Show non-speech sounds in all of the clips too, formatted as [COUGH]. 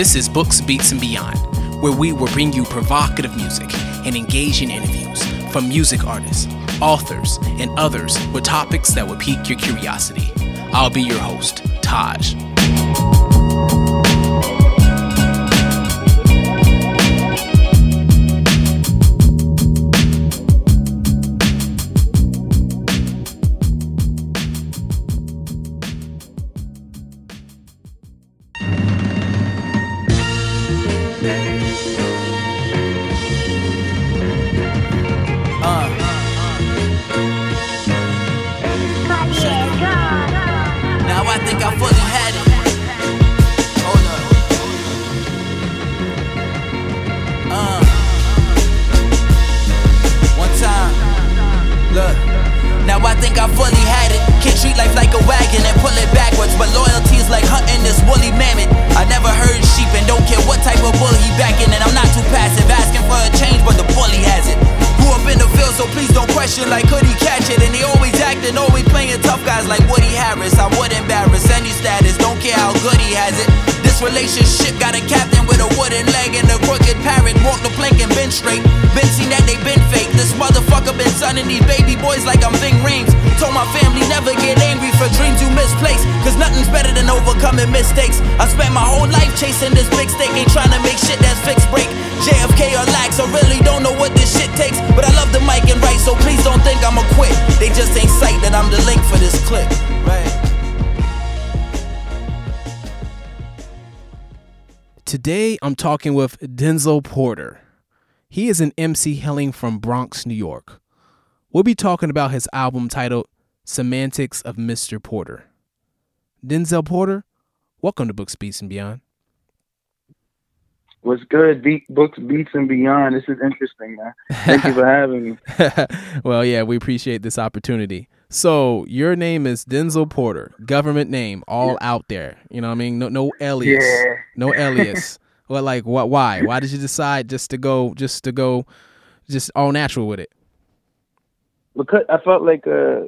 This is Books, Beats, and Beyond, where we will bring you provocative music and engaging interviews from music artists, authors, and others with topics that will pique your curiosity. I'll be your host, Taj. Please don't question like could he catch it? And they always acting, always playing tough guys like Woody Harris. I would embarrass any status, don't care how good he has it. Relationship got a captain with a wooden leg and a crooked parrot. Walk the plank and been straight. Been seen that they been fake. This motherfucker been sunning these baby boys like I'm Ving Rhames. Told my family never get angry for dreams you misplaced. Cause nothing's better than overcoming mistakes. I spent my whole life chasing this big stake, ain't trying to make shit that's fixed break. JFK or LAX, I really don't know what this shit takes. But I love the mic and write, so please don't think I'ma quit. They just ain't sight that I'm the link for this clip. Right. Today, I'm talking with Denzil Porter. He is an MC hailing from Bronx, New York. We'll be talking about his album titled Semantics of Mr. Porter. Denzil Porter, welcome to Books, Beats, and Beyond. What's good? Beat, books, beats, and beyond. This is interesting, man. Thank you for [LAUGHS] having me. well, yeah, we appreciate this opportunity. So, your name is Denzil Porter, government name, all out there. You know what I mean? No, no alias, Yeah. no [LAUGHS] alias. well, like, what? Why? Why did you decide just to go, just to go, just all natural with it? Because I felt like uh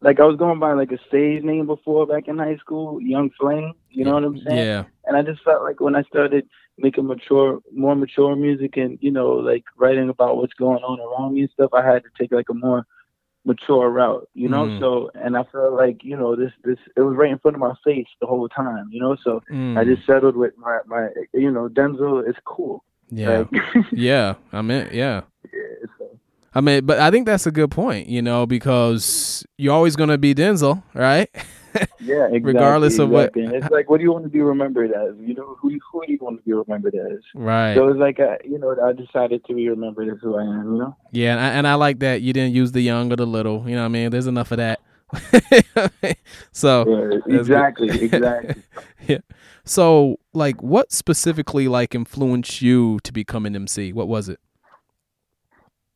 like I was going by like a stage name before back in high school, Young Flame. You know what I'm saying? Yeah, And I just felt like when I started making mature, more mature music, and you know, like writing about what's going on around me and stuff, I had to take like a more mature route. You know, Mm. so and I felt like you know this this it was right in front of my face the whole time. You know, so Mm, I just settled with my my you know Denzil is cool. yeah, Like, [LAUGHS] yeah. I mean, yeah. yeah, so. I mean, but I think that's a good point. You know, because you're always gonna be Denzil, right? [LAUGHS] Yeah, exactly, [LAUGHS] Regardless of what- And it's like, what do you want to be remembered as? You know, who who do you want to be remembered as? right. So it's like, I, you know, I decided to be remembered as who I am. You know. Yeah, and I, and I like that you didn't use the young or the little. You know what I mean? There's enough of that. [LAUGHS] so Yeah, exactly, [LAUGHS] exactly. yeah. So like what specifically like influenced you to become an MC? What was it?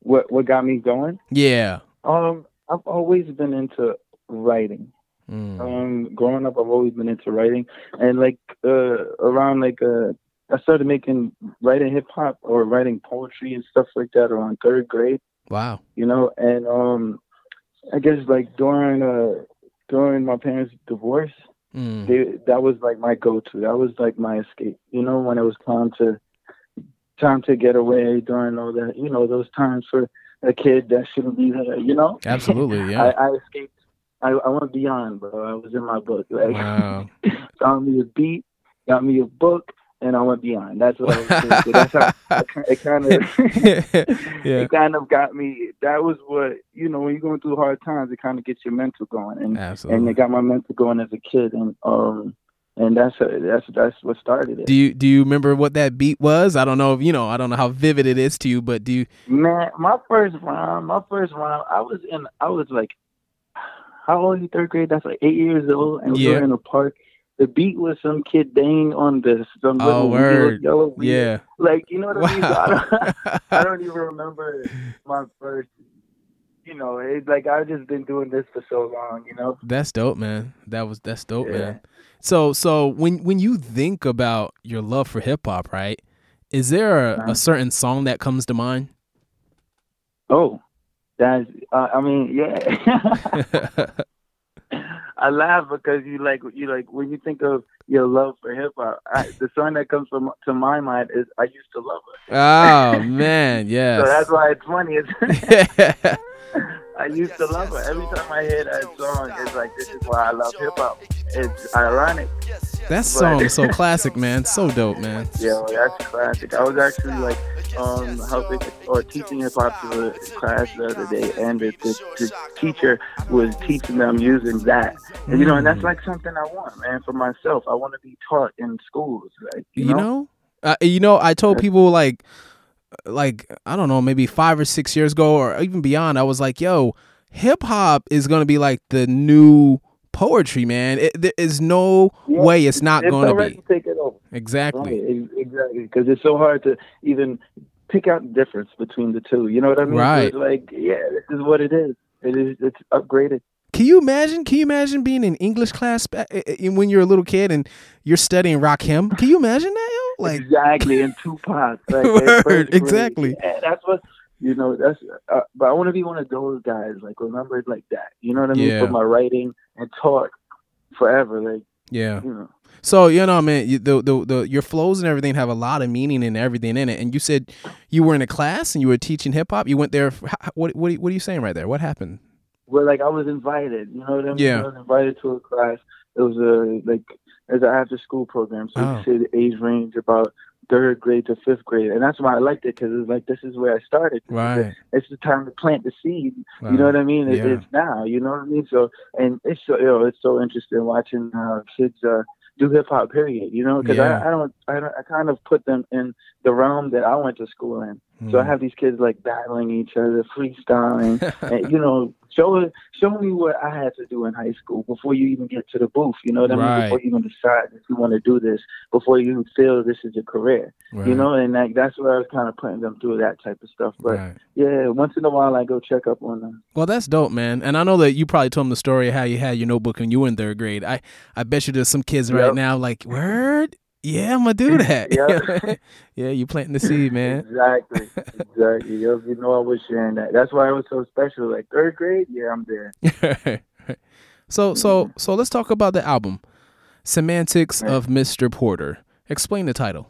what what got me going? Yeah. Um, I've always been into writing. Mm. Um, growing up, I've always been into writing, and like uh, around like uh, I started making writing hip hop or writing poetry and stuff like that around third grade. Wow. you know, and um, I guess like during uh during my parents' divorce, Mm. they, that was like my go-to. That was like my escape. You know, when it was time to time to get away during all that. You know, those times for a kid that shouldn't be there. You know, Absolutely, [LAUGHS] yeah. I, I escaped. I, I went beyond, bro. I was in my book. Like, Wow. [LAUGHS] found me a beat, got me a book, and I went beyond. That's what I was doing. So that's how [LAUGHS] it kind of [LAUGHS] yeah. it kind of got me. That was what you know when you're going through hard times, it kind of gets your mental going, and and it got my mental going as a kid, and um and that's that's that's what started it. Do you do you remember what that beat was? I don't know if you know, I don't know how vivid it is to you, but do you Man, my first rhyme, my first rhyme, I was in, I was like, how old are you? Third grade? That's like eight years old, and we Yeah. were in a park. The beat was some kid banging on this, some Oh, little word. yellow weed. Yeah. like you know what I mean. So I don't, [LAUGHS] I don't even remember my first. You know, it's like I've just been doing this for so long. You know. That's dope, man. That was that's dope, Yeah. man. So so when when you think about your love for hip hop, right? Is there a, Uh-huh. a certain song that comes to mind? Oh, that's. Uh, I mean, yeah. [LAUGHS] I laugh because you like you like when you think of your love for hip hop. The song that comes from to my mind is "I Used to Love Her." Oh [LAUGHS] man, yeah. so that's why it's funny. It's [LAUGHS] I used to love her. Every time I hear that song, it's like this is why I love hip hop. It's ironic. That song is so classic, man. So dope, man. Yeah, that's classic. I was actually like um helping or teaching hip hop to a class the other day, and the, the, the teacher was teaching them using that. And, you know, and that's like something I want, man, for myself. I want to be taught in schools. Like, you, You know, know, uh, you know, I told people like, like I don't know, maybe five or six years ago, or even beyond. I was like, "Yo, hip hop is gonna be like the new poetry, man. It, there is no Yeah, way it's not gonna be." take it over. Exactly. Right, exactly. Because it's so hard to even pick out the difference between the two. You know what I mean? Right. It's like, yeah, this is what it is. It is. It's upgraded. Can you imagine? Can you imagine being in English class ba- uh, uh, when you're a little kid and you're studying rock Rakim? Can you imagine that, yo? Like, exactly in Tupac. [LAUGHS] Like, Word, exactly. Yeah, that's what you know. That's. Uh, but I want to be one of those guys. Like remembered like that. You know what I mean? Yeah. For my writing and talk forever. Like yeah. you know. So you know, man, you, the, the the your flows and everything have a lot of meaning and everything in it. And you said you were in a class and you were teaching hip hop. You went there. For, what what what are you saying right there? What happened? Well, like I was invited. You know what I mean? Yeah. I was invited to a class. It was a like it's an after school program. So Oh. you say the age range about third grade to fifth grade, and that's why I liked it because it's like this is where I started. Right. It's the time to plant the seed. You know what I mean? It, Yeah. It's now. You know what I mean? So and it's so you know, it's so interesting watching uh, kids uh, do hip hop. Period. You know, because Yeah. I, I don't I don't I kind of put them in the realm that I went to school in. So I Mm. have these kids like battling each other, freestyling, [LAUGHS] and you know, show show me what I had to do in high school before you even get to the booth. You know what I mean? Right. Before you even decide if you want to do this, before you feel this is your career. Right. You know, and like that's where I was kind of putting them through that type of stuff. But Right. yeah, once in a while I go check up on them. Well, that's dope, man. And I know that you probably told them the story of how you had your notebook when you were in third grade. I, I bet you there's some kids right now like, word, yeah, I'm gonna do that. [LAUGHS] Yep. yeah, you planting the seed, man. Exactly, exactly. You you know, I was sharing that. That's why it was so special. Like third grade, yeah, I'm there. [LAUGHS] so, so, so let's talk about the album, Semantics of Mr. Porter. Explain the title.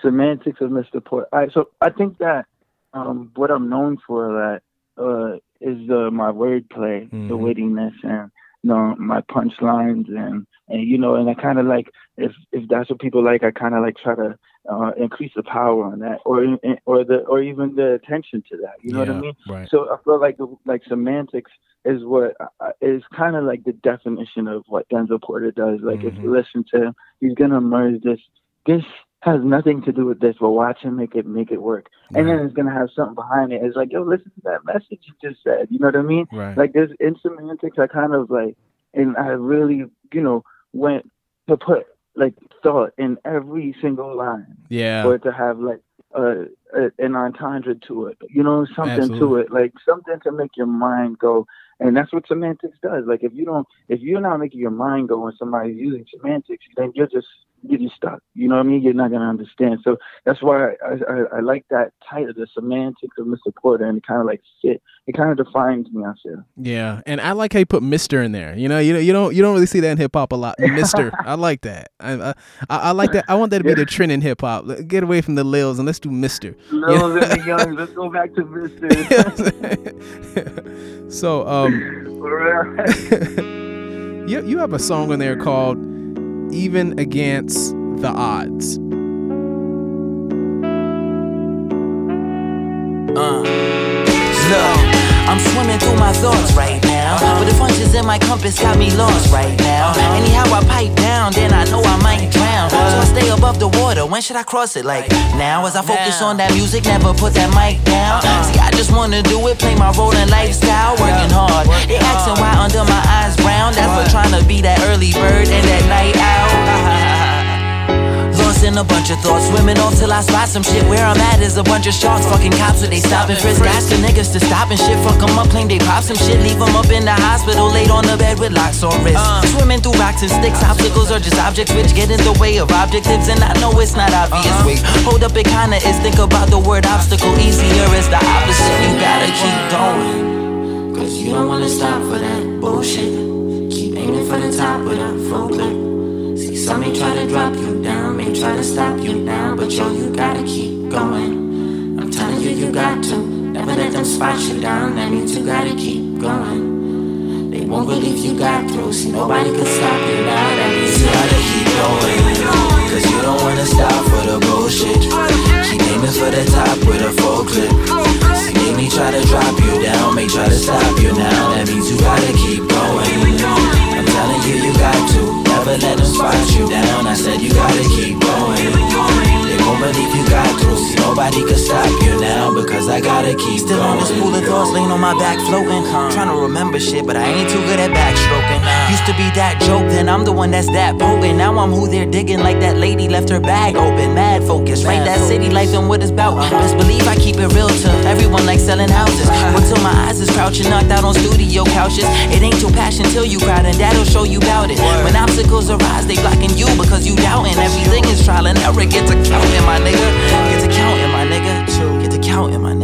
semantics of Mr. Port. All right, so I think that um, what I'm known for that uh, is uh, my wordplay, the Mhm. wittiness, and you know my punchlines, and and you know, and I kind of like if if that's what people like, I kind of like try to uh, increase the power on that, or or the or even the attention to that. You know what I mean? Right. So I feel like the, like semantics is what uh, is kind of like the definition of what Denzil Porter does. Like if Mhm. you listen to him, he's gonna merge this. This has nothing to do with this, but watch him make it make it work. And then it's gonna have something behind it. It's like, yo, listen to that message you just said. You know what I mean? Right. Like there's in semantics, I kind of like, and I really, you know, went to put like thought in every single line yeah. or to have like uh, a, an entendre to it, you know, something to it, like something to make your mind go. And that's what semantics does. Like if you don't, if you're not making your mind go when somebody's using semantics, then you're just you're stuck. You know what I mean? You're not gonna understand. So that's why I I, I like that title, the semantics of Mr. Porter, and it kind of like fit. It kind of defines me. I feel. Yeah, and I like how you put Mister in there. You know, you know, you don't you don't really see that in hip hop a lot. [LAUGHS] Mister, I like that. I, I I like that. I want that to be the trend in hip hop. Get away from the lils and let's do Mister. Lil and the Young, let's go back to Mister. [LAUGHS] [LAUGHS] so, um, you you have a song on there called "Even Against the Odds." Uh, look, I'm swimming through my thoughts right now. But the in my compass got me lost right now. Anyhow, I pipe down, should I cross it? Like now, as I focus on that music, never put that mic down. See, I just wanna do it, play my role in lifestyle, working hard. They asking why under my eyes brown. That's for trying to be that early bird and that night owl. In a bunch of thoughts, swimming off till I spot some shit. Where I'm at is a bunch of sharks, fucking cops, so they stop and frisk. Ask the niggas to stop and shit. Fuck 'em up, claim they pop some shit. Leave 'em up in the hospital, laid on the bed with locks on wrists. Uh. Swimming through rocks and sticks, obstacles are just objects which get in the way of objectives. And I know it's not obvious. Uh-huh. Wait, hold up, it kinda is. Think about the word obstacle, easier is the opposite. You gotta keep going. Cause you don't wanna stop for that bullshit. Keep aiming for the top with a full clip. Some may try to drop you down, may try to stop you now, but yo, you gotta keep going. I'm telling you, you got to. Never let them spot you down, that means you gotta keep going. They won't believe you got through, see, nobody can stop you now, that means you gotta keep going. Cause you don't wanna stop for the bullshit. Keep aiming for the top with a full clip. See, they may try to drop you down, may try to stop you now, that means you gotta keep going. I'm telling you, you got to. Never let them spot you down, I said you gotta keep going. Believe you got through. See, nobody can stop you now because I gotta keep Still going. on this pool of thoughts, laying on my back, floating. Trying to remember shit, but I ain't too good at backstroking. Used to be that joke, then I'm the one that's that potent. Now I'm who they're digging, like that lady left her bag open. Mad focus, right? That city life and what it's about. Best believe I keep it real to everyone, like selling houses. But till my eyes is crouching, knocked out on studio couches. It ain't your passion till you cried, and that'll show you about it. When obstacles arise, they blocking you because you doubting. Everything is trial and error. Get to counting, my nigga. Get to counting, my nigga. Get to counting, my nigga.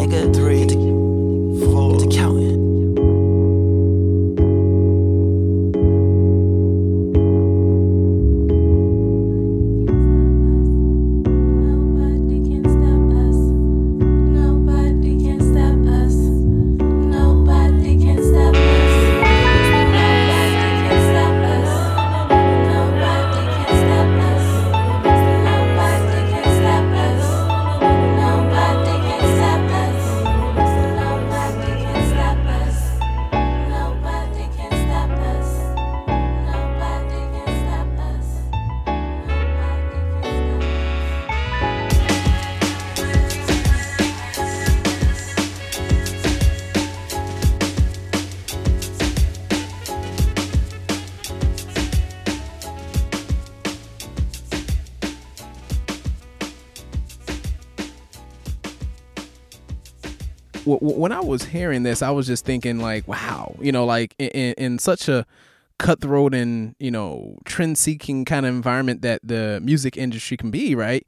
When I was hearing this, I was just thinking like, wow, you know, like in, in, such a cutthroat and you know trend-seeking kind of environment that the music industry can be, right?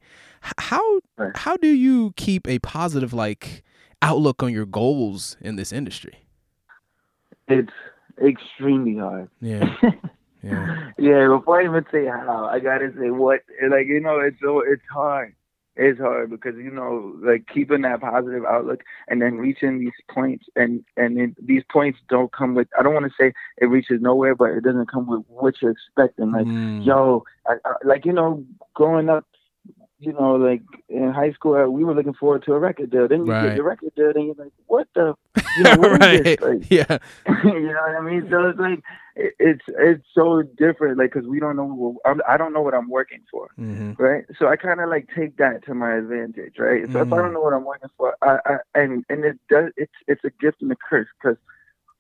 How Right. how do you keep a positive like outlook on your goals in this industry? It's extremely hard. Yeah, [LAUGHS] yeah, yeah, before I even say how, I gotta say what. Like you know, it's so it's hard. It's hard because you know, like keeping that positive outlook and then reaching these points, and and it, these points don't come with. I don't want to say it reaches nowhere, but it doesn't come with what you're expecting. Like, Mm. yo, I, I, like you know, growing up, you know, like in high school, uh, we were looking forward to a record deal. Then you Right. get your record deal, and you're like, what the, you know, what [LAUGHS] right, this? Like, yeah, [LAUGHS] you know what I mean? So it's like it, it's it's so different, like because we don't know. What, I'm, I don't know what I'm working for, hmm right? So I kind of like take that to my advantage, right? So if I Mhm. don't know what I'm working for, I, I and and it does it's it's a gift and a curse because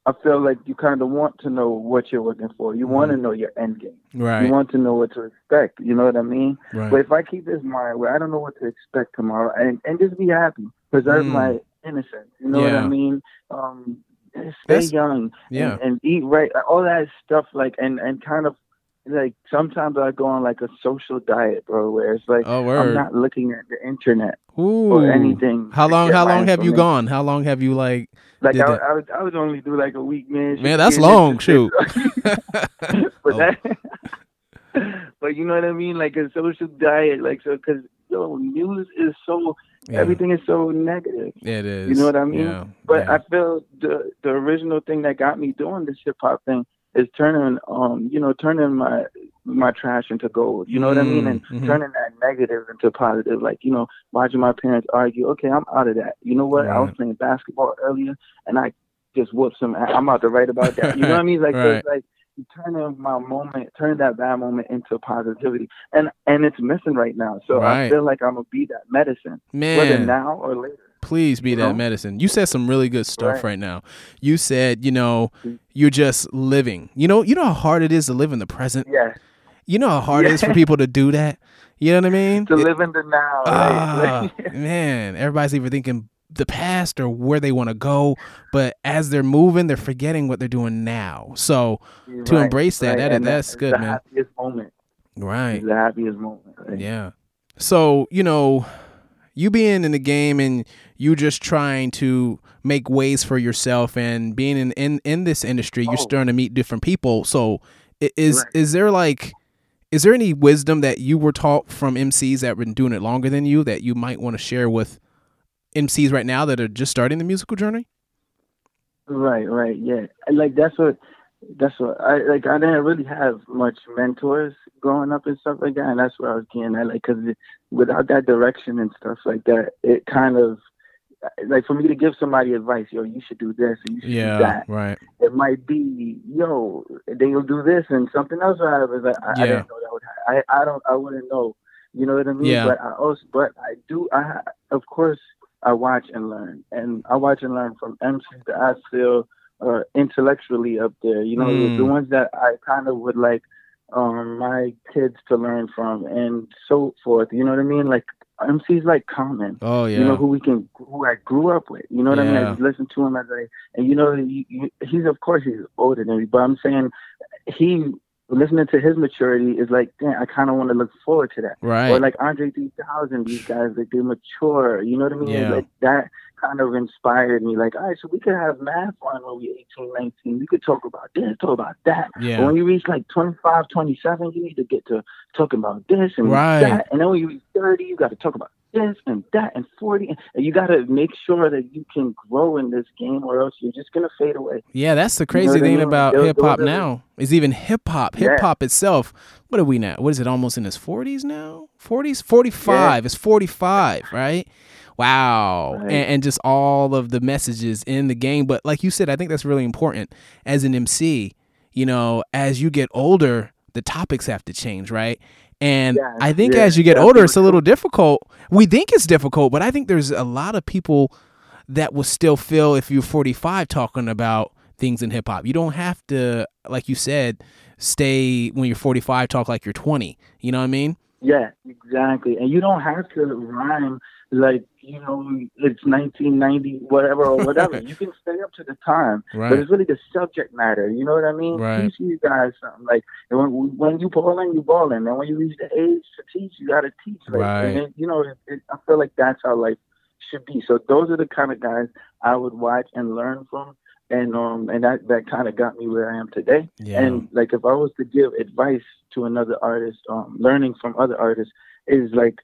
I feel like you kind of want to know what you're working for. You want to know your end game. right, You want to know what to expect. You know what I mean? right, But if I keep this mind where I don't know what to expect tomorrow, and and just be happy, preserve Mm. my innocence. You know what I mean? Um, stay That's- young yeah, and, and eat right, all that stuff. Like and and kind of like sometimes I go on like a social diet, bro, where it's like oh I'm not looking at the internet Ooh. or anything. How long? How long have you gone? How long have you like? Like I? I, would, I would only do like a week, man. Man, that's long. Shoot. [LAUGHS] [LAUGHS] but Oh. that, but you know what I mean, like a social diet, like so, because yo, news is so Yeah, everything is so negative. It is. You know what I mean? Yeah. But yeah. I feel the the original thing that got me doing this hip hop thing is turning um you know turning my my trash into gold. You know what I mean? And Mhm, mhm. turning that negative into positive. Like you know, watching my parents argue. Okay, I'm out of that. You know what? I was playing basketball earlier, and I just whooped some. I'm out to write about that. You know what I mean? [LAUGHS] Like it's like turning my moment, turning that bad moment into positivity, and and it's missing right now. So Right. I feel like I'm gonna be that medicine, Man, whether now or later. Please be you that know? medicine. You said some really good stuff right. Right. now. You said, you know, Mm. you're just living. You know, you know how hard it is to live in the present. Yes. You know how hard it is for people to do that. You know what I mean? to It- live in the now. Right? [LAUGHS] man, everybody's even thinking the past or where they want to go, but as they're moving, they're forgetting what they're doing now. So, to embrace that, that- And that's good, the man. Happiest moment. right. It's the happiest moment. Right? Yeah. So, you know, you being in the game and you just trying to make ways for yourself and being in in, in this industry, you're Oh. starting to meet different people. So, Is Right. is there like is there any wisdom that you were taught from MCs that have been doing it longer than you that you might want to share with MCs right now that are just starting the musical journey? Right, right, yeah. Like that's what that's what I like. I didn't really have much mentors growing up and stuff like that, and that's what I was getting at. Like, cause it, without that direction and stuff like that, it kind of like for me to give somebody advice, yo, you should do this and you should do that. right. It might be, yo, they'll do this and something else will happen. Like, I, I didn't know that would. happen. I I don't. I wouldn't know. You know what I mean? Yeah. But I also, but I do. I of course I watch and learn, and I watch and learn from MCs that I feel are intellectually up there. You know, Mm. the ones that I kind of would like um my kids to learn from, and so forth. You know what I mean? Like MCs like Common. Oh yeah. You know who we can, who I grew up with. You know what I mean? I listen to him as I, and you know, you, he's of course he's older than me, but I'm saying he listening to his maturity is like, damn, I kind of want to look forward to that. right. Or like Andre 3000, these guys, like they mature. You know what I mean? Yeah. Like that kind of inspired me. Like, all right, so we could have math on when we're 18, 19. We could talk about this, talk about that. But yeah. when you reach like 25, 27, you need to get to talking about this and Right. that. And then when you reach 30, you got to talk about this and that and 40. And you got to make sure that you can grow in this game or else you're just going to fade away. Yeah, that's the crazy what I thing mean? about hip hop now. Is even hip hop. Hip hop itself. What are we now? What is it? Almost in his forties now? Forties? Forty five. It's forty five, right? Wow. Right. And, and just all of the messages in the game. But like you said, I think that's really important as an MC. You know, as you get older, the topics have to change, right? And Yeah, I think yeah, as you get older, it's a little difficult. We think it's difficult, but I think there's a lot of people that will still feel if you're 45 talking about things in hip hop. You don't have to, like you said, stay when you're 45 talk like you're 20. You know what I mean? Yeah, exactly. And you don't have to rhyme like, you know, it's 1990, whatever, or [LAUGHS] whatever. you can stay up to the time. But it's really the subject matter. You know what I mean? Right. Teach these guys something. Like, when, when you balling, you balling. And when you reach the age to teach, you got to teach. Like, Right. And it, you know, it, it, I feel like that's how life should be. So those are the kind of guys I would watch and learn from. And um and that that kind of got me where I am today. Yeah. And like if I was to give advice to another artist, um, learning from other artists is like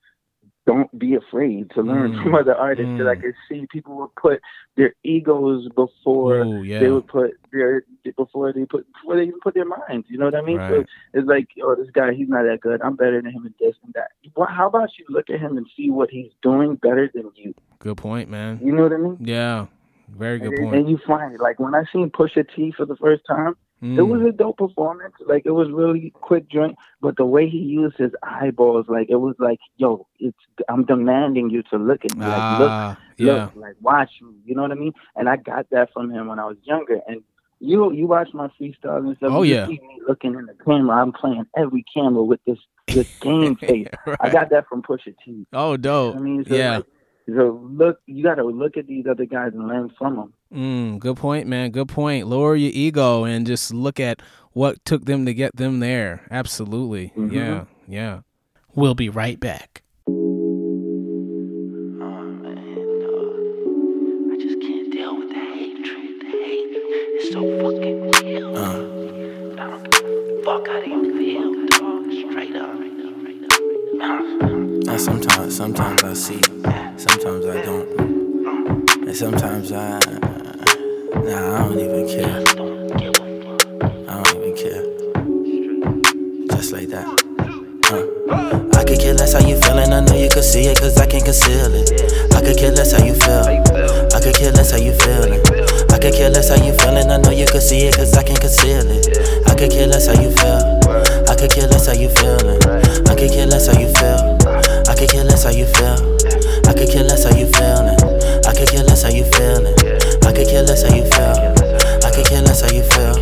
don't be afraid to learn Mm, from other artists. 'Cause I mm. could see people would put their egos before Ooh, yeah. they would put their before they put before they even put their minds. You know what I mean? So it's like, oh, this guy, he's not that good. I'm better than him in this and that. Well, how about you look at him and see what he's doing better than you? Good point, man. You know what I mean? Yeah. Very good and, point. and you find it. Like when I seen Pusha T for the first time, it Mm. was a dope performance. Like it was really quick joint, but the way he used his eyeballs, like it was like, yo, it's I'm demanding you to look at me. Like look, Ah, yeah. look, like watch me. You know what I mean? And I got that from him when I was younger. And you you watch my freestyles and stuff. Oh, you yeah. see me looking in the camera. I'm playing every camera with this this game [LAUGHS] face. I got that from Pusha T. Oh, dope. I mean, so yeah. like, so look, you got to look at these other guys and learn from them. Mm, good point, man. Good point. Lower your ego and just look at what took them to get them there. Absolutely. Mhm. Yeah. Yeah. We'll be right back. Oh. I just can't deal with the hatred. The hate is so fucking real. I don't give a fuck how they feel, dog. Straight up. Now sometimes, sometimes I see, sometimes I don't, and sometimes I, nah, I don't even care. I don't even care. Just like that. Huh. I could care less how you feeling. I know you could see it, cause I can't conceal it. I could care less how you feel. I could care less how you feeling. I could care less how you feeling. I know you could see it, cause I can't conceal it. I could care less how you feel. I could care less how you feeling. I could care less how you feel. I could care less how you feel. I could care less how you feeling. I could care less how you feeling. I could care less how you feel. I could care less how you feel.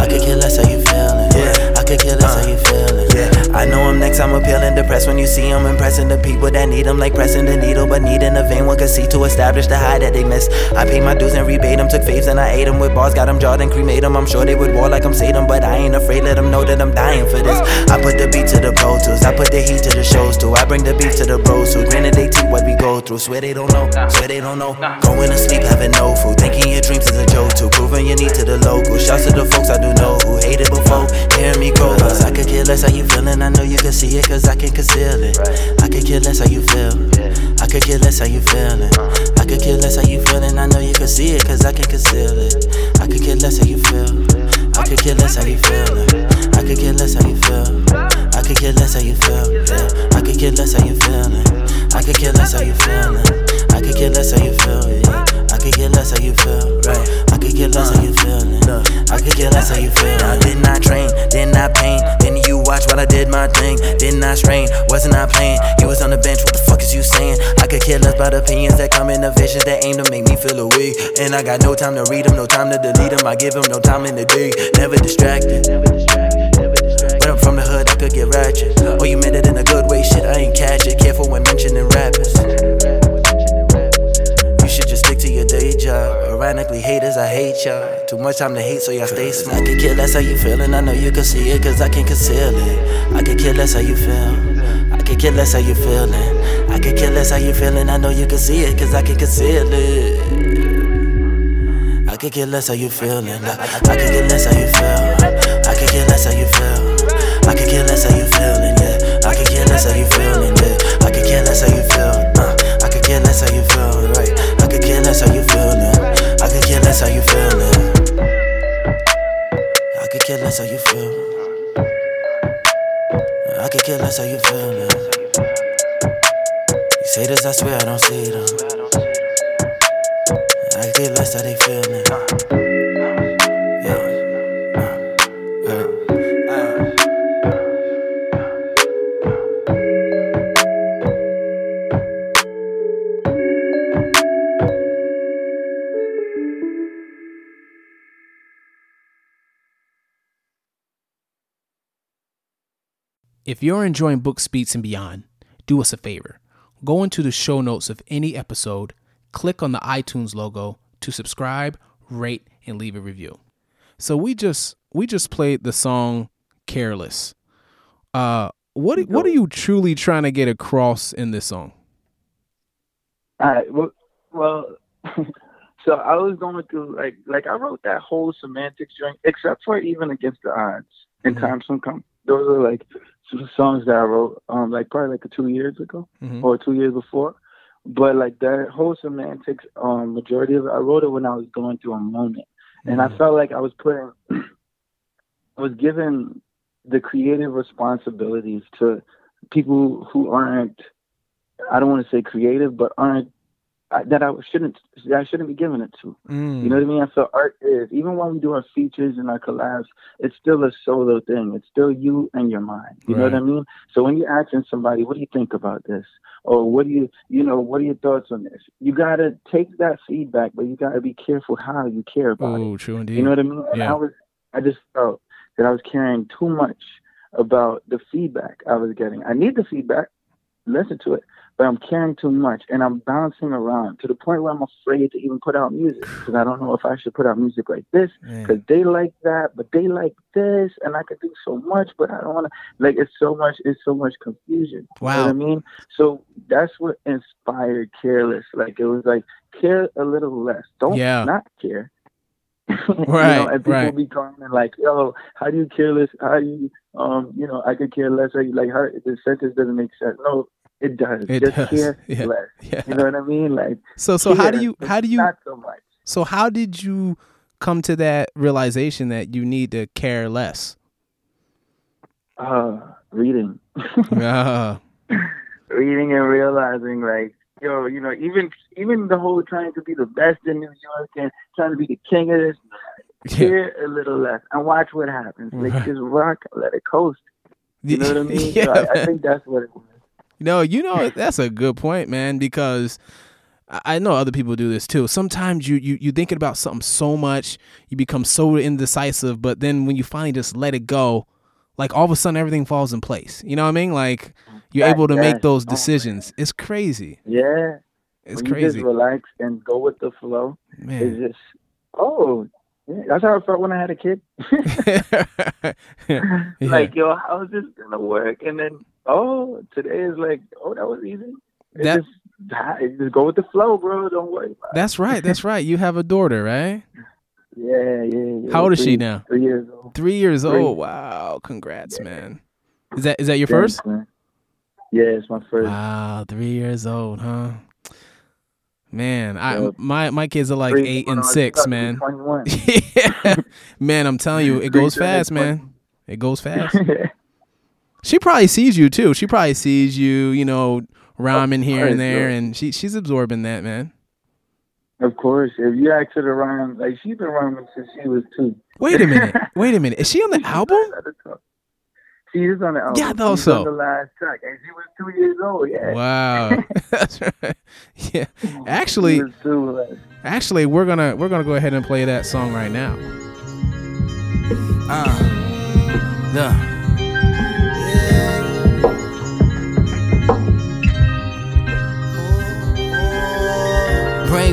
I could care less how you feeling. Yeah. I could care less how you feeling. Yeah. I know I'm next. I'm appealing, depressed when you see him, impressing the people that need him, like pressing the needle, but needing a vein one could see to establish the high that they miss. I paid my dues and rebate them, took faves and I ate them with bars, got them jarred and cremate them. I'm sure they would war like I'm Satan, but I ain't afraid. Let them know that I'm dying for this. I put the beat to the pro tools, I put the heat to the shows too. I bring the beef to the bros who granted they teach what we go through. Swear they don't know, swear they don't know. Going to sleep, having no food, thinking your dreams is a joke too. Proving your need to the local. Shouts to the folks I do know who it before. Hear me grow. Cause I could care less how you feeling. I know you can see it cause I can conceal it. I could care less how you feel. I could care less how you feeling. I could care less how you feeling. I know you can see it cause I can conceal it. Strain? Wasn't I playing? You was on the bench, what the fuck is you saying? I could care less about opinions that come in the visions that aim to make me feel away. And I got no time to read them, no time to delete them. I give them no time in the day, never distracted. But I'm from the hood, I could get ratchet. Oh, you meant it in a good way, shit, I ain't catch it. Careful when mentioning rappers. Ironically, haters, I hate y'all. Too much time to hate, so y'all stay smart. I could care less how you feeling, I know you can see it, cause I can conceal it. I could care less how you feel. I could care less how you feeling. I could care less how you feeling, I know you can see it, cause I can conceal it. I could care less how you feeling. I, I could care less how you feel. I could care less how you feel. I could care less how you feeling, yeah. I could care less how you feeling, yeah. I could care less how you feel. Less how you feeling. I could care less how you feel. I could care less how you feeling. You say this, I swear I don't see them. I care less how they feeling. If you're enjoying Books Beats and Beyond, do us a favor. Go into the show notes of any episode, click on the iTunes logo to subscribe, rate, and leave a review. So we just we just played the song Careless. Uh what what are you truly trying to get across in this song? All right. Well, well. [LAUGHS] so I was going through like like I wrote that whole semantics joint, except for even against the odds and Mhm. times come. Those are like some songs that I wrote, um, like probably like two years ago Mhm. or two years before. But like that whole semantics, um, majority of it, I wrote it when I was going through a moment, and I felt like I was putting, [CLEARS THROAT] I was given the creative responsibilities to people who aren't I don't want to say creative, but aren't I- that I shouldn't that I shouldn't be giving it to. Mm. You know what I mean? I feel art is even when we do our features and our collabs, it's still a solo thing. It's still you and your mind. You know what I mean? So when you're asking somebody, "What do you think about this?" or "What do you you know What are your thoughts on this?" You gotta take that feedback, but you gotta be careful how you care about it. Oh, true indeed. You know what I mean? Yeah. I was, I just felt that I was caring too much about the feedback I was getting. I need the feedback, listen to it, but I'm caring too much, and I'm bouncing around to the point where I'm afraid to even put out music because I don't know if I should put out music like this because they like that, but they like this, and I could do so much, but I don't want to. Like it's so much, it's so much confusion. You know Wow. what I mean? So that's what inspired Careless. Like it was like care a little less. Don't Yeah. not care. [LAUGHS] you Right, know, and people right. be commenting like, "Yo, how do you care less? How do you, um, you know, I could care less." Like, how the sentence doesn't make sense. No, it does. It Just does. care Yeah. less. Yeah. You know what I mean? Like, So so how do you how do you not so much? so how did you come to that realization that you need to care less? Uh, reading. [LAUGHS] Ah, reading and realizing like yo you know even even the whole trying to be the best in new york and trying to be the king of this yeah. care a little less and watch what happens like just rock let it coast you know what i [LAUGHS] mean yeah, so I, I think that's what it was No, you know hmm. that's a good point, man. Because I know other people do this too. Sometimes you you you thinking about something so much, you become so indecisive, but then when you finally just let it go, like all of a sudden everything falls in place. You know what I mean? Like you're able to make those Oh, decisions. It's crazy. yeah It's when crazy, just relax and go with the flow Man. it's just oh that's how I felt when I had a kid. [LAUGHS] [LAUGHS] Yeah. Like, yo, how's this gonna work? And then, oh, today is like, oh, that was easy. It That- just, just go with the flow, bro. Don't worry. That's right. That's right. You have a daughter, right? Yeah, yeah, yeah. How old is she now? Three years old. Three years Three. old. Wow. Congrats, man. Is that is that your Thanks, first? man. Yeah, it's my first. Wow, three years old, huh? Man, I my my kids are like Three eight and six, 2021. man. [LAUGHS] yeah. Man, I'm telling you, [LAUGHS] it goes fast, man. It goes [LAUGHS] fast. She probably sees you too. She probably sees you, you know, rhyming here and there, and she she's absorbing that, man. of course, if you ask her to rhyme, like she's been rhyming since she was two. Wait a minute. [LAUGHS] Wait a minute. Is she on the album? She is on the album. Yeah, She's so. The last track, and she was two years old. Yeah. Wow. [LAUGHS] That's right. Yeah. Actually, She was two, actually, we're gonna we're gonna go ahead and play that song right now. Uh, yeah.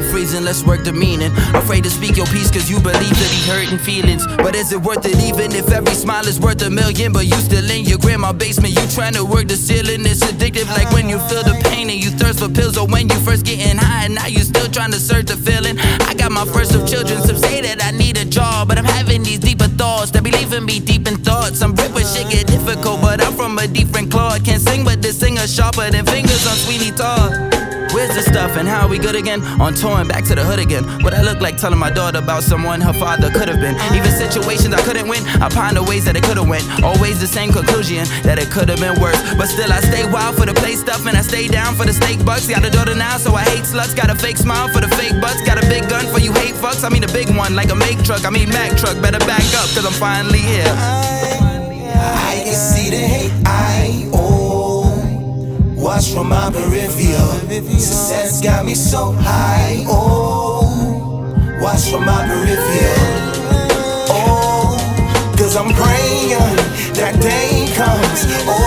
Freezing, let's work the meaning. Afraid to speak your piece cause you believe that he hurting feelings. But is it worth it even if every smile is worth a million? But you still in your grandma basement, you trying to work the ceiling. It's addictive like when you feel the pain and you thirst for pills or when you first getting high and now you still trying to search the feeling. I got my first of children, some say that I need a job, but I'm having these deeper thoughts that be leaving me deep in thoughts. I'm ripping shit get difficult, but I'm from a different cloth. Can't sing, but this singer sharper than fingers on Sweeney Todd. Where's the stuff and how are we good again? On tour and back to the hood again. What I look like telling my daughter about someone her father could have been. Even situations I couldn't win, I ponder ways that it could have went. Always the same conclusion that it could have been worse. But still I stay wild for the play stuff and I stay down for the steak bucks. Got a daughter now, so I hate sluts. Got a fake smile for the fake butts. Got a big gun for you hate fucks. I mean a big one, like a make truck. I mean Mack truck. Better back up, cause I'm finally here. I can see the hate I. Watch from my peripheral. Success got me so high. Oh, watch from my peripheral. Oh, cause I'm praying that day comes. Oh,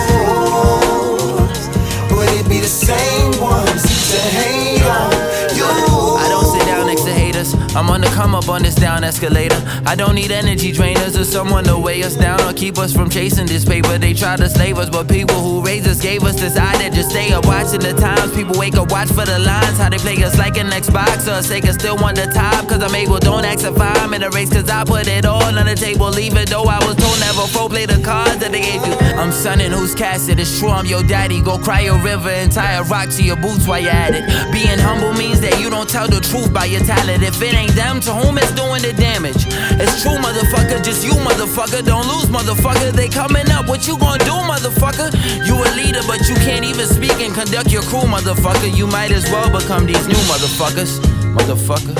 come up on this down escalator. I don't need energy drainers or someone to weigh us down or keep us from chasing this paper. They try to slave us, but people who raised us gave us decided to stay up watching the times. People wake up, watch for the lines, how they play us like an Xbox or Sega still want the top. Cause I'm able, don't ask if I'm in a race, cause I put it all on the table. Even though I was told never pro play the cards that they gave you. I'm sonning who's cast it. It's true, I'm your daddy. Go cry a river and tie a rock to your boots while you're at it. Being humble means that you don't tell the truth by your talent. If it ain't them, to whom it's doing the damage? It's true, motherfucker. Just you, motherfucker. Don't lose, motherfucker. They coming up. What you gonna do, motherfucker? You a leader, but you can't even speak and conduct your crew, motherfucker. You might as well become these new motherfuckers, motherfucker.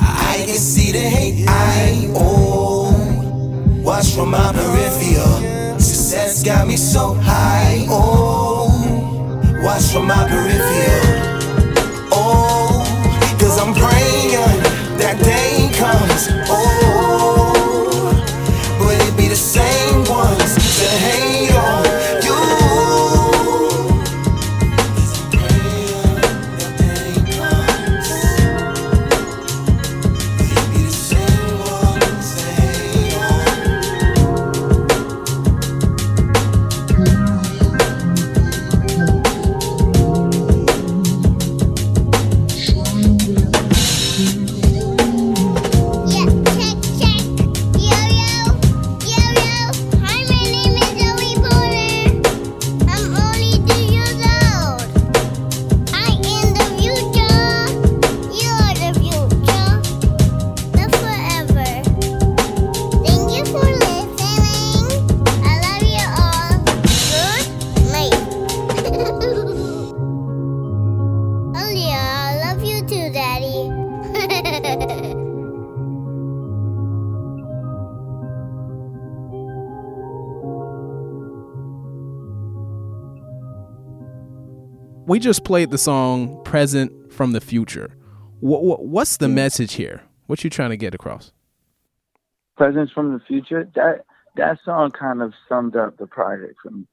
I can see the hate I owe. Watch from my peripheral. Success got me so high. Oh, watch from my peripheral. Oh, that day comes. Oh, We just played the song "Present from the Future." What, what what's the message here? What you trying to get across? Presence from the Future. That that song kind of summed up the project for me.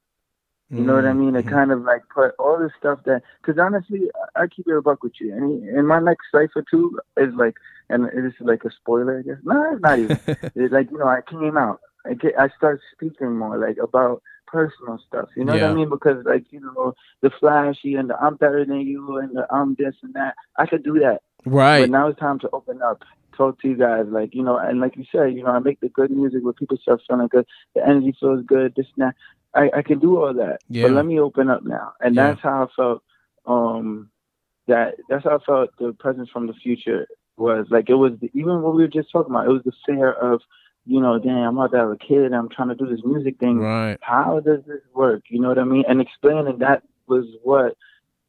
You know what I mean? It mm-hmm. kind of like put all the stuff that, because honestly, I I keep it a buck with you. And in my next cipher too is like, and this is like a spoiler, I guess. No, it's not even. [LAUGHS] it's like you know, I came out. I get, I start speaking more like about personal stuff. You know what I mean? Because like you know, the flashy and the I'm better than you and the I'm this and that. I could do that. Right. But now it's time to open up, talk to you guys, like you know, and like you said, you know, I make the good music where people start feeling good, the energy feels good, this and that. I, I can do all that, Yeah. but let me open up now, and Yeah. that's how I felt. Um, that that's how I felt the presence from the future was like it was even what we were just talking about. It was the fear of, you know, damn, I'm about to have a kid. I'm trying to do this music thing. Right. How does this work? You know what I mean? And explaining that was what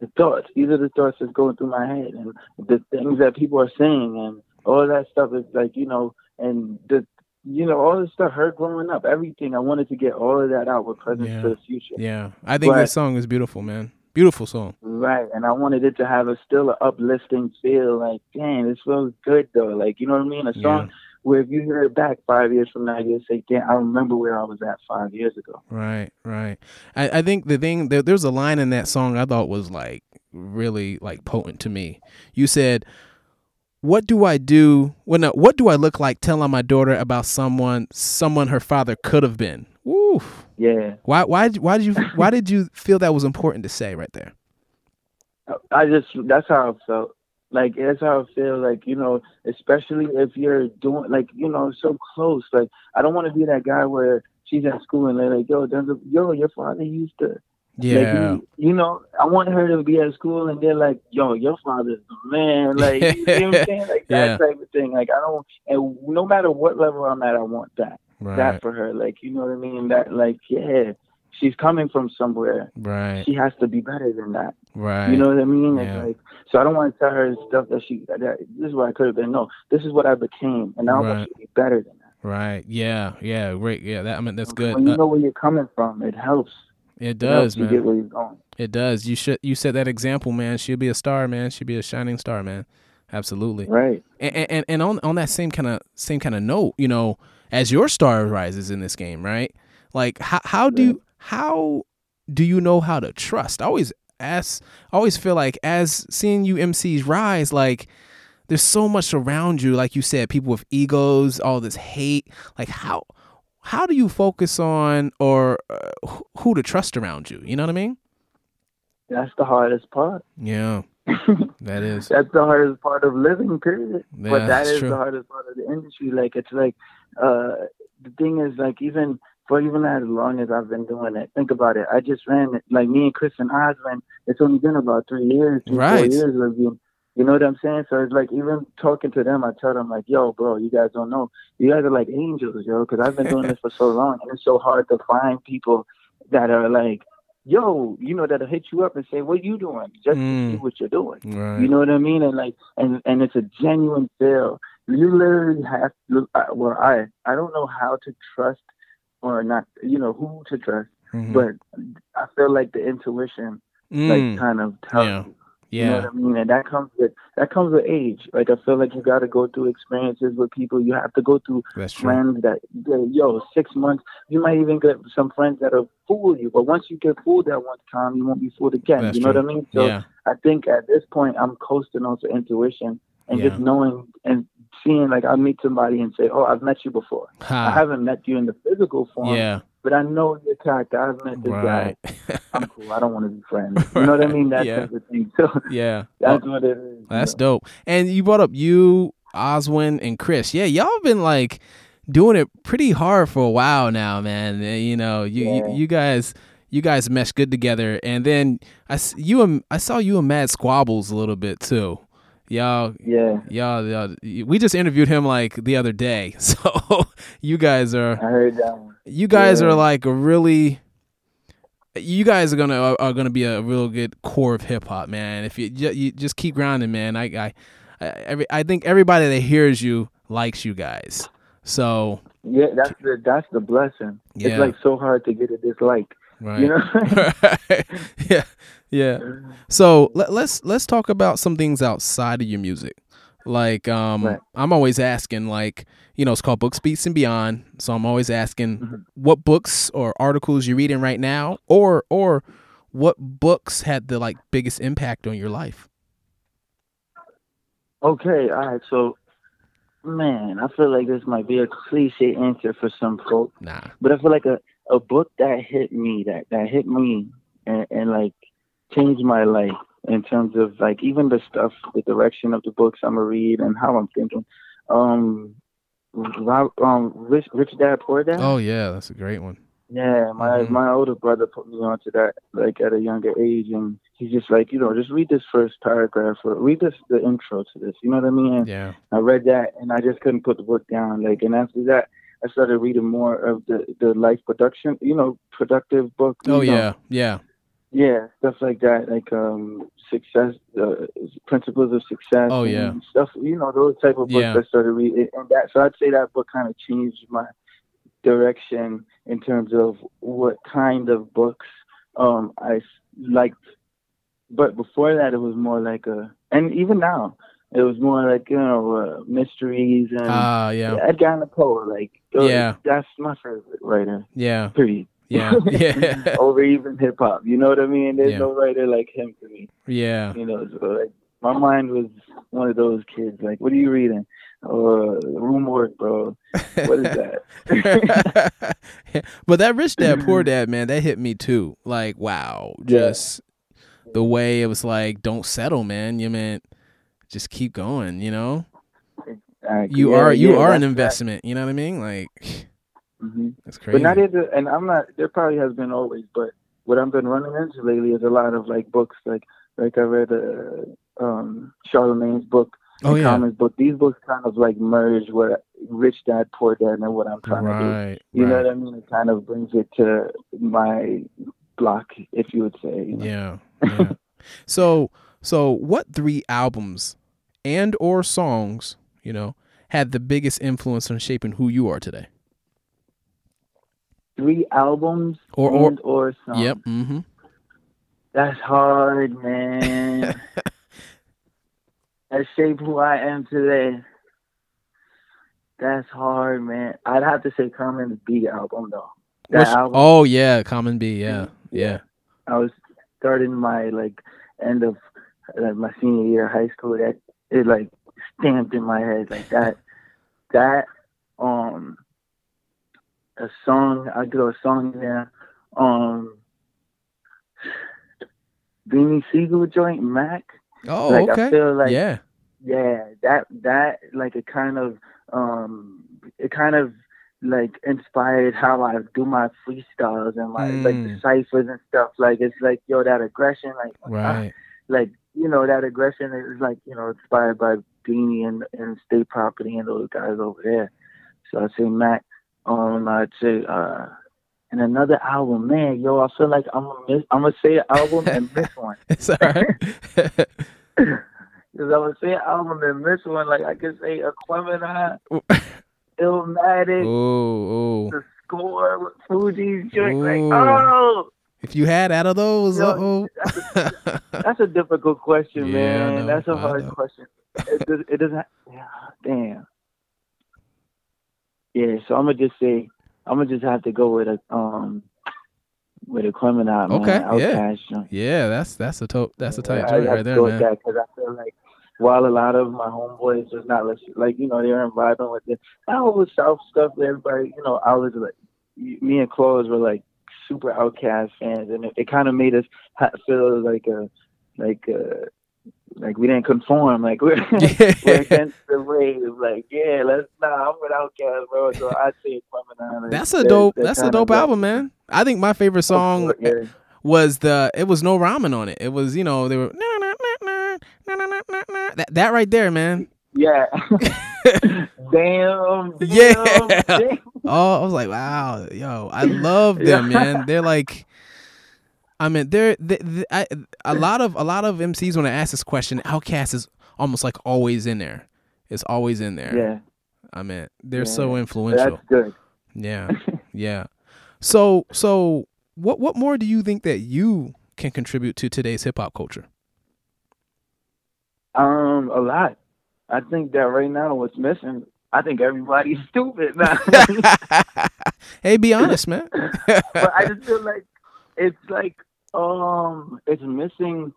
the thoughts. These are the thoughts that's going through my head, and the things that people are saying, and all that stuff is like you know, and the you know, all this stuff, her growing up, everything. I wanted to get all of that out with Presence Yeah. for the Future. Yeah, I think But- this song is beautiful, man. Beautiful song. Right. And I wanted it to have a still an uplifting feel. Like, damn, this feels good though. Like, you know what I mean? A song Yeah. Where if you hear it back five years from now, you'll say, damn, I remember where I was at five years ago. Right, right. I, I think the thing there, there's a line in that song I thought was like really like potent to me. You said, "What do I do? Well, no, what do I look like telling my daughter about someone someone her father could have been?" Woo. Yeah. Why why why did you why did you feel that was important to say right there? I just that's how I felt. Like that's how I feel. Like you know, especially if you're doing like you know so close. Like I don't want to be that guy where she's at school and they're like, "Yo, a, yo, your father used to." Yeah. Like, he, you know, I want her to be at school and they're like, "Yo, your father's the man." Like you know what I'm [LAUGHS] saying? Like that Yeah. type of thing. Like I don't. And no matter what level I'm at, I want that. right. That for her. Like you know what I mean? That like yeah, she's coming from somewhere. right. She has to be better than that. Right. You know what I mean? Yeah. like so I don't want to tell her stuff that she that this is what I could have been. No, this is what I became, and now I want Right. you to be better than that. Right. Yeah. Yeah. Great. Yeah. That I mean that's good. When you Uh, know where you're coming from, it helps. it It does, helps you get where you're going. It does. You should. You set that example, man. She'll be a star, man. She'll be a shining star, man. Absolutely. Right. And and, and on on that same kind of same kind of note, you know, as your star rises in this game, right? Like how how do. How do you know how to trust? I always ask. I always feel like as seeing you MCs rise, like there's so much around you. Like you said, people with egos, all this hate. Like how how do you focus on or uh, who to trust around you? You know what I mean? That's the hardest part. Yeah, [LAUGHS] that is. That's the hardest part of living, period. Yeah, but that's true. the hardest part of the industry. Like it's like uh the thing is like even for even as long as I've been doing it, think about it. I just ran it like me and Chris and Oz ran it's only been about three years, three, Right. four years of being you know what I'm saying? So it's like even talking to them, I tell them like, "Yo, bro, you guys don't know. You guys are like angels, yo." Because I've been doing this for so long, and it's so hard to find people that are like, "Yo," you know, that'll hit you up and say, "What you doing?" Just Mm. to see what you're doing. Right. You know what I mean? And like, and and it's a genuine feel. You literally have to. uh, Well, I I don't know how to trust or not. You know who to trust, Mhm. but I feel like the intuition Mm, like kind of tells yeah. you. You know yeah. what I mean? And that comes with that comes with age. Like I feel like you got to go through experiences with people. You have to go through friends that yo six months. You might even get some friends that'll fool you, but once you get fooled that one time, you won't be fooled again. That's you know true. what I mean? So yeah. I think at this point I'm coasting onto intuition and Yeah. just knowing and seeing like I meet somebody and say, "Oh, I've met you before. I haven't met you in the physical form, Yeah. but I know your character. I've met this Right. guy. I'm cool. I don't want to be friends. [LAUGHS] You know what I mean? That Yeah. type of thing. So yeah. [LAUGHS] that's what it is. you That's know? dope. And you brought up you, Oswin, and Chris. Yeah, y'all been like doing it pretty hard for a while now, man. You know, you Yeah. you, you guys you guys mesh good together. And then I you and I saw you and Mad Squabbles a little bit too. Y'all Yeah, y'all, y'all we just interviewed him like the other day. [LAUGHS] So you guys are I heard that one. you guys Yeah. are like a really you guys are gonna are, are gonna be a real good core of hip hop, man. If you, you just keep grinding, man. I I I, every, I think everybody that hears you likes you guys. So Yeah, that's the that's the blessing. Yeah. It's like so hard to get a dislike. Right, You know? [LAUGHS] [LAUGHS] yeah, yeah. So let, let's let's talk about some things outside of your music. Like um, Right. I'm always asking, like you know, it's called Books, Beats, and Beyond. So I'm always asking, Mm-hmm. what books or articles you're reading right now, or or what books had the like biggest impact on your life. okay, all right. So, man, I feel like this might be a cliche answer for some folks, Nah, but I feel like a a book that hit me that that hit me and, and like changed my life in terms of like even the stuff, the direction of the books I'm gonna read and how I'm thinking. Um, Rob, um, Rich, Rich Dad Poor Dad. oh yeah, that's a great one. Yeah, my Mhm. my older brother put me onto that like at a younger age, and he's just like, you know, just read this first paragraph or read this the intro to this. You know what I mean? And Yeah, I read that, and I just couldn't put the book down. Like, and after that, I started reading more of the the life production, you know, productive book. oh you know. yeah, yeah, Yeah, stuff like that, like um, success, uh, principles of success. Oh, yeah. stuff. You know, those type of books Yeah. I started reading, and that. So I'd say that book kind of changed my direction in terms of what kind of books um I liked. But before that, it was more like a, and even now, it was more like you know uh, mysteries and Ah, yeah, Edgar Allan Poe. Like, uh, Yeah. that's my favorite writer. yeah, Period. yeah, [LAUGHS] yeah, Over even hip hop, you know what I mean? There's Yeah. no writer like him to me. yeah. You know, so like my mind was one of those kids. Like, what are you reading? Or room work, bro. What is that? [LAUGHS] but that rich dad poor [LAUGHS] dad man that hit me too like wow Yeah. just the way it was like don't settle man you meant just keep going you know you yeah, are you yeah, are an investment you know what i mean like Mhm. that's crazy But not even, and I'm not. There probably has been always, but what I've been running into lately is a lot of like books, like like I read uh, um, Charlemagne's book, oh yeah Commons book. These books kind of like merge what Rich Dad Poor Dad and what I'm trying to do. right You know what I mean? It kind of brings it to my block, if you would say. You know? yeah yeah [LAUGHS] so so what three albums and or songs you know had the biggest influence on shaping who you are today Three albums Or- or- and or songs. yep mm-hmm That's hard, man. [LAUGHS] that shaped who I am today. That's hard, man. I'd have to say Common's Be album though. That album, oh yeah common Be yeah yeah I was starting my like end of like, my senior year of high school. That it like stamped in my head like that. that um a song I do a song in there. Um Beanie Sigel joint Mac. oh like okay I feel like yeah yeah that that like it kind of um it kind of like inspired how I do my freestyles and my like the Mm. ciphers and stuff. Like it's like yo that aggression, like right like you know that aggression is like you know inspired by Beanie and, and State Property and those guys over there. So I say Mac. Um, I'd say uh, and another album, man, yo, I feel like I'm gonna miss, I'm gonna say an album and miss [LAUGHS] one. It's all right. [LAUGHS] Cause I'm gonna say an album and miss one. Like I could say Aquemini, [LAUGHS] Illmatic, oh, oh. the score Fugees joint. Like, oh, If you had out of those, Yo, uh-oh. [LAUGHS] [LAUGHS] that's a difficult question, Yeah, man. know, That's a hard know. question. It, does, it doesn't. Yeah, damn. Yeah, so I'm gonna just say I'm gonna just have to go with a um with Aquemini, man. Okay, yeah. Outkast yeah, that's that's a to- that's a tight I- joint right there, man. that because I feel like while a lot of my homeboys was not listening, like you know they're vibing with it. I was South stuff. Everybody, you know, I was like me and Claus were like super Outkast fans, and it, it kind of made us feel like a like a like we didn't conform. Like we're, [LAUGHS] we're against the wave. Like yeah, let's nah. I'm with Outkast, bro. So I see it coming on. That's a dope. That's, that's a dope album, man. I think my favorite oh, song yeah. was the. It was no ramen on it. It was you know they were nah, nah, nah, nah, nah, nah, nah, nah. that that right there, man. [LAUGHS] Yeah. damn, damn. Yeah. damn. Oh, I was like, wow, yo, I love them, Yeah. man. They're like, I mean, they're they, they, I, a lot of a lot of MCs when I ask this question, Outkast is almost like always in there. It's always in there. Yeah. I mean, they're so influential. That's good. Yeah, [LAUGHS] yeah. So, so what what more do you think that you can contribute to today's hip hop culture? Um, a lot. I think that right now what's missing. I think everybody's [LAUGHS] stupid now. [LAUGHS] hey, be honest, man. [LAUGHS] but I just feel like it's like um, it's missing.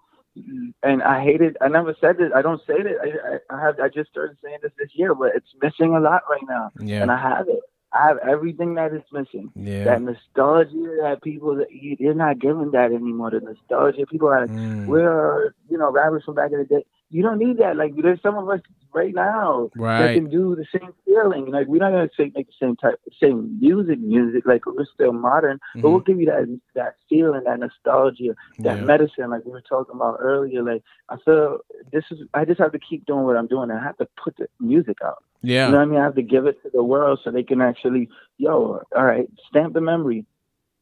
And I hate it. I never said it. I don't say it. I, I, I have. I just started saying this this year, but it's missing a lot right now. yeah, And I have it. I have everything that is missing. yeah. That nostalgia that people that you, you're not giving that anymore. The nostalgia people are Mm, we're you know rappers from back in the day. You don't need that. Like there's some of us right now that can do the same feeling. Like we're not gonna say make the same type, same music, music. Like we're still modern, but we'll Mhm. give you that that feeling, that nostalgia, that Yeah. medicine. Like we were talking about earlier. Like I feel this is. I just have to keep doing what I'm doing. I have to put the music out. Yeah. You know what I mean? I have to give it to the world so they can actually, yo, all right, stamp the memory.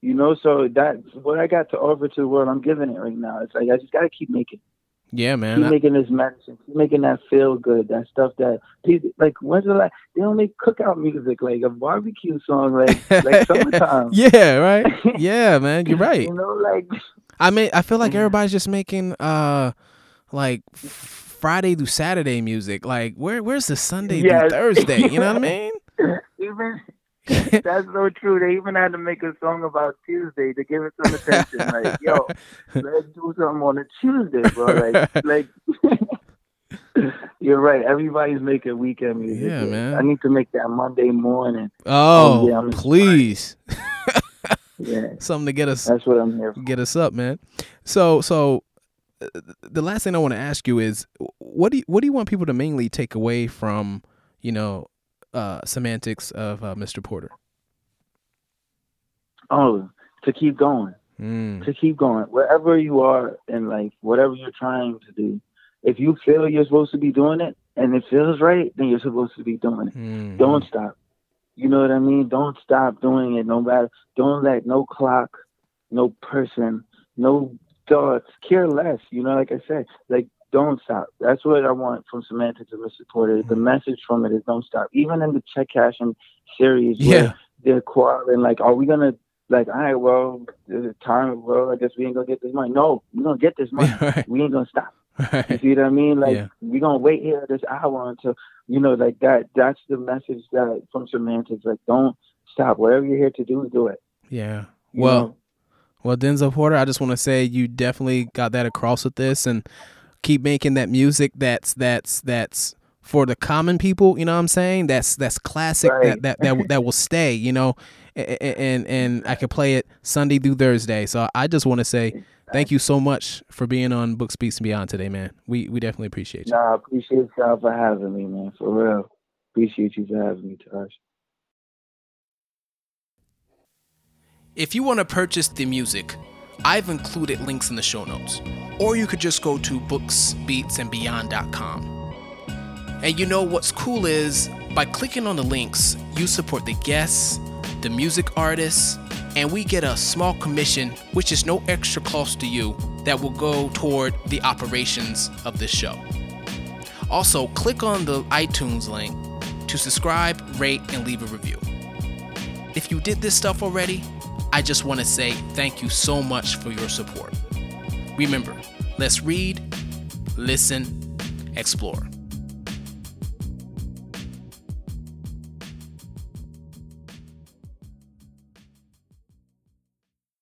You know, so that's what I got to offer to the world. I'm giving it right now. It's like I just gotta keep making, Yeah, man. keep I- making this medicine, keep making that feel good, that stuff that people like. When's the last? They don't make cookout music like a barbecue song, like like [LAUGHS] summertime. yeah, right. [LAUGHS] Yeah, man. You're right. You know, like [LAUGHS] I mean, I feel like Mm-hmm. everybody's just making uh like Friday through Saturday music. Like where where's the Sunday Yes. through Thursday? You know what I mean? even [LAUGHS] that's so true. They even had to make a song about Tuesday to give it some attention. Like, yo, let's do something on a Tuesday, bro. Like, [LAUGHS] like [LAUGHS] you're right. Everybody's making weekend music. Yeah, man. I need to make that Monday morning. Oh, yeah, please. Yeah, Something to get us that's what I'm here for. get us up, man. So so uh, the last thing I want to ask you is what do you, what do you want people to mainly take away from, you know, uh semantics of uh, Mr. Porter? Oh, to keep going. Mm. to keep going wherever you are in life, whatever you're trying to do. If you feel you're supposed to be doing it and it feels right, then you're supposed to be doing it. Mm. Don't stop. You know what I mean? Don't stop doing it. No matter. Don't let no clock, no person, no thoughts care less. You know, like I said, like don't stop. That's what I want from Semantics of Mr. Porter. The mm-hmm. message from it is don't stop. Even in the check cashing series, Yeah. where they're quarreling, like, are we gonna like, all right, well, the time, well, I guess we ain't gonna get this money. No, we gonna get this money. [LAUGHS] right. We ain't gonna stop. You Right. see what I mean? Like Yeah. we gonna wait here this hour until you know, like that. That's the message that from semantics. Like, don't stop. Whatever you're here to do, do it. Yeah. you Well, know? Well, Denzil Porter, I just want to say you definitely got that across with this, and keep making that music that's that's that's for the common people. You know what I'm saying? That's that's classic. Right. That that that [LAUGHS] that will stay. You know, A- a- and and I can play it Sunday through Thursday. So I just want to say thank you so much for being on Books Beats and Beyond today, man. We we definitely appreciate you. Nah, I appreciate y'all for having me, man. For real. Appreciate you for having me, Tosh. If you want to purchase the music, I've included links in the show notes. Or you could just go to booksbeatsandbeyond.com. And you know what's cool is by clicking on the links, you support the guests, the music artists, and we get a small commission, which is no extra cost to you, that will go toward the operations of this show. Also, click on the iTunes link to subscribe, rate, and leave a review. If you did this stuff already, I just want to say thank you so much for your support. Remember, let's read, listen, explore.